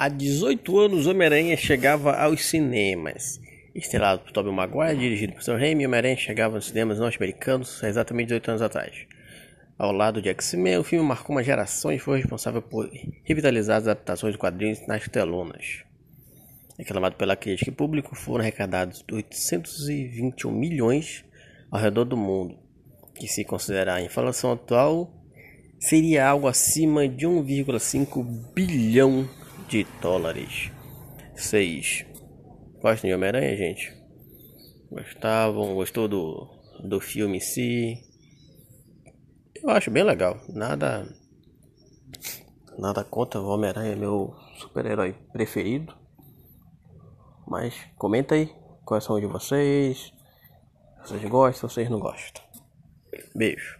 Há 18 anos, Homem-Aranha chegava aos cinemas. Estrelado por Tobey Maguire, dirigido por Sam Raimi, Homem-Aranha chegava aos cinemas norte-americanos há exatamente 18 anos atrás. Ao lado de X-Men, o filme marcou uma geração e foi responsável por revitalizar as adaptações de quadrinhos nas telonas. Reclamado pela crítica e público, foram arrecadados 821 milhões ao redor do mundo, que se considerar a inflação atual, seria algo acima de 1,5 bilhão de dólares. 6. Gostam de Homem-Aranha, gente? Gostavam? Gostou do, do filme em si? Eu acho bem legal. Nada. Nada contra o Homem-Aranha, meu super-herói preferido. Mas comenta aí quais são de vocês. Vocês gostam, vocês não gostam. Beijo.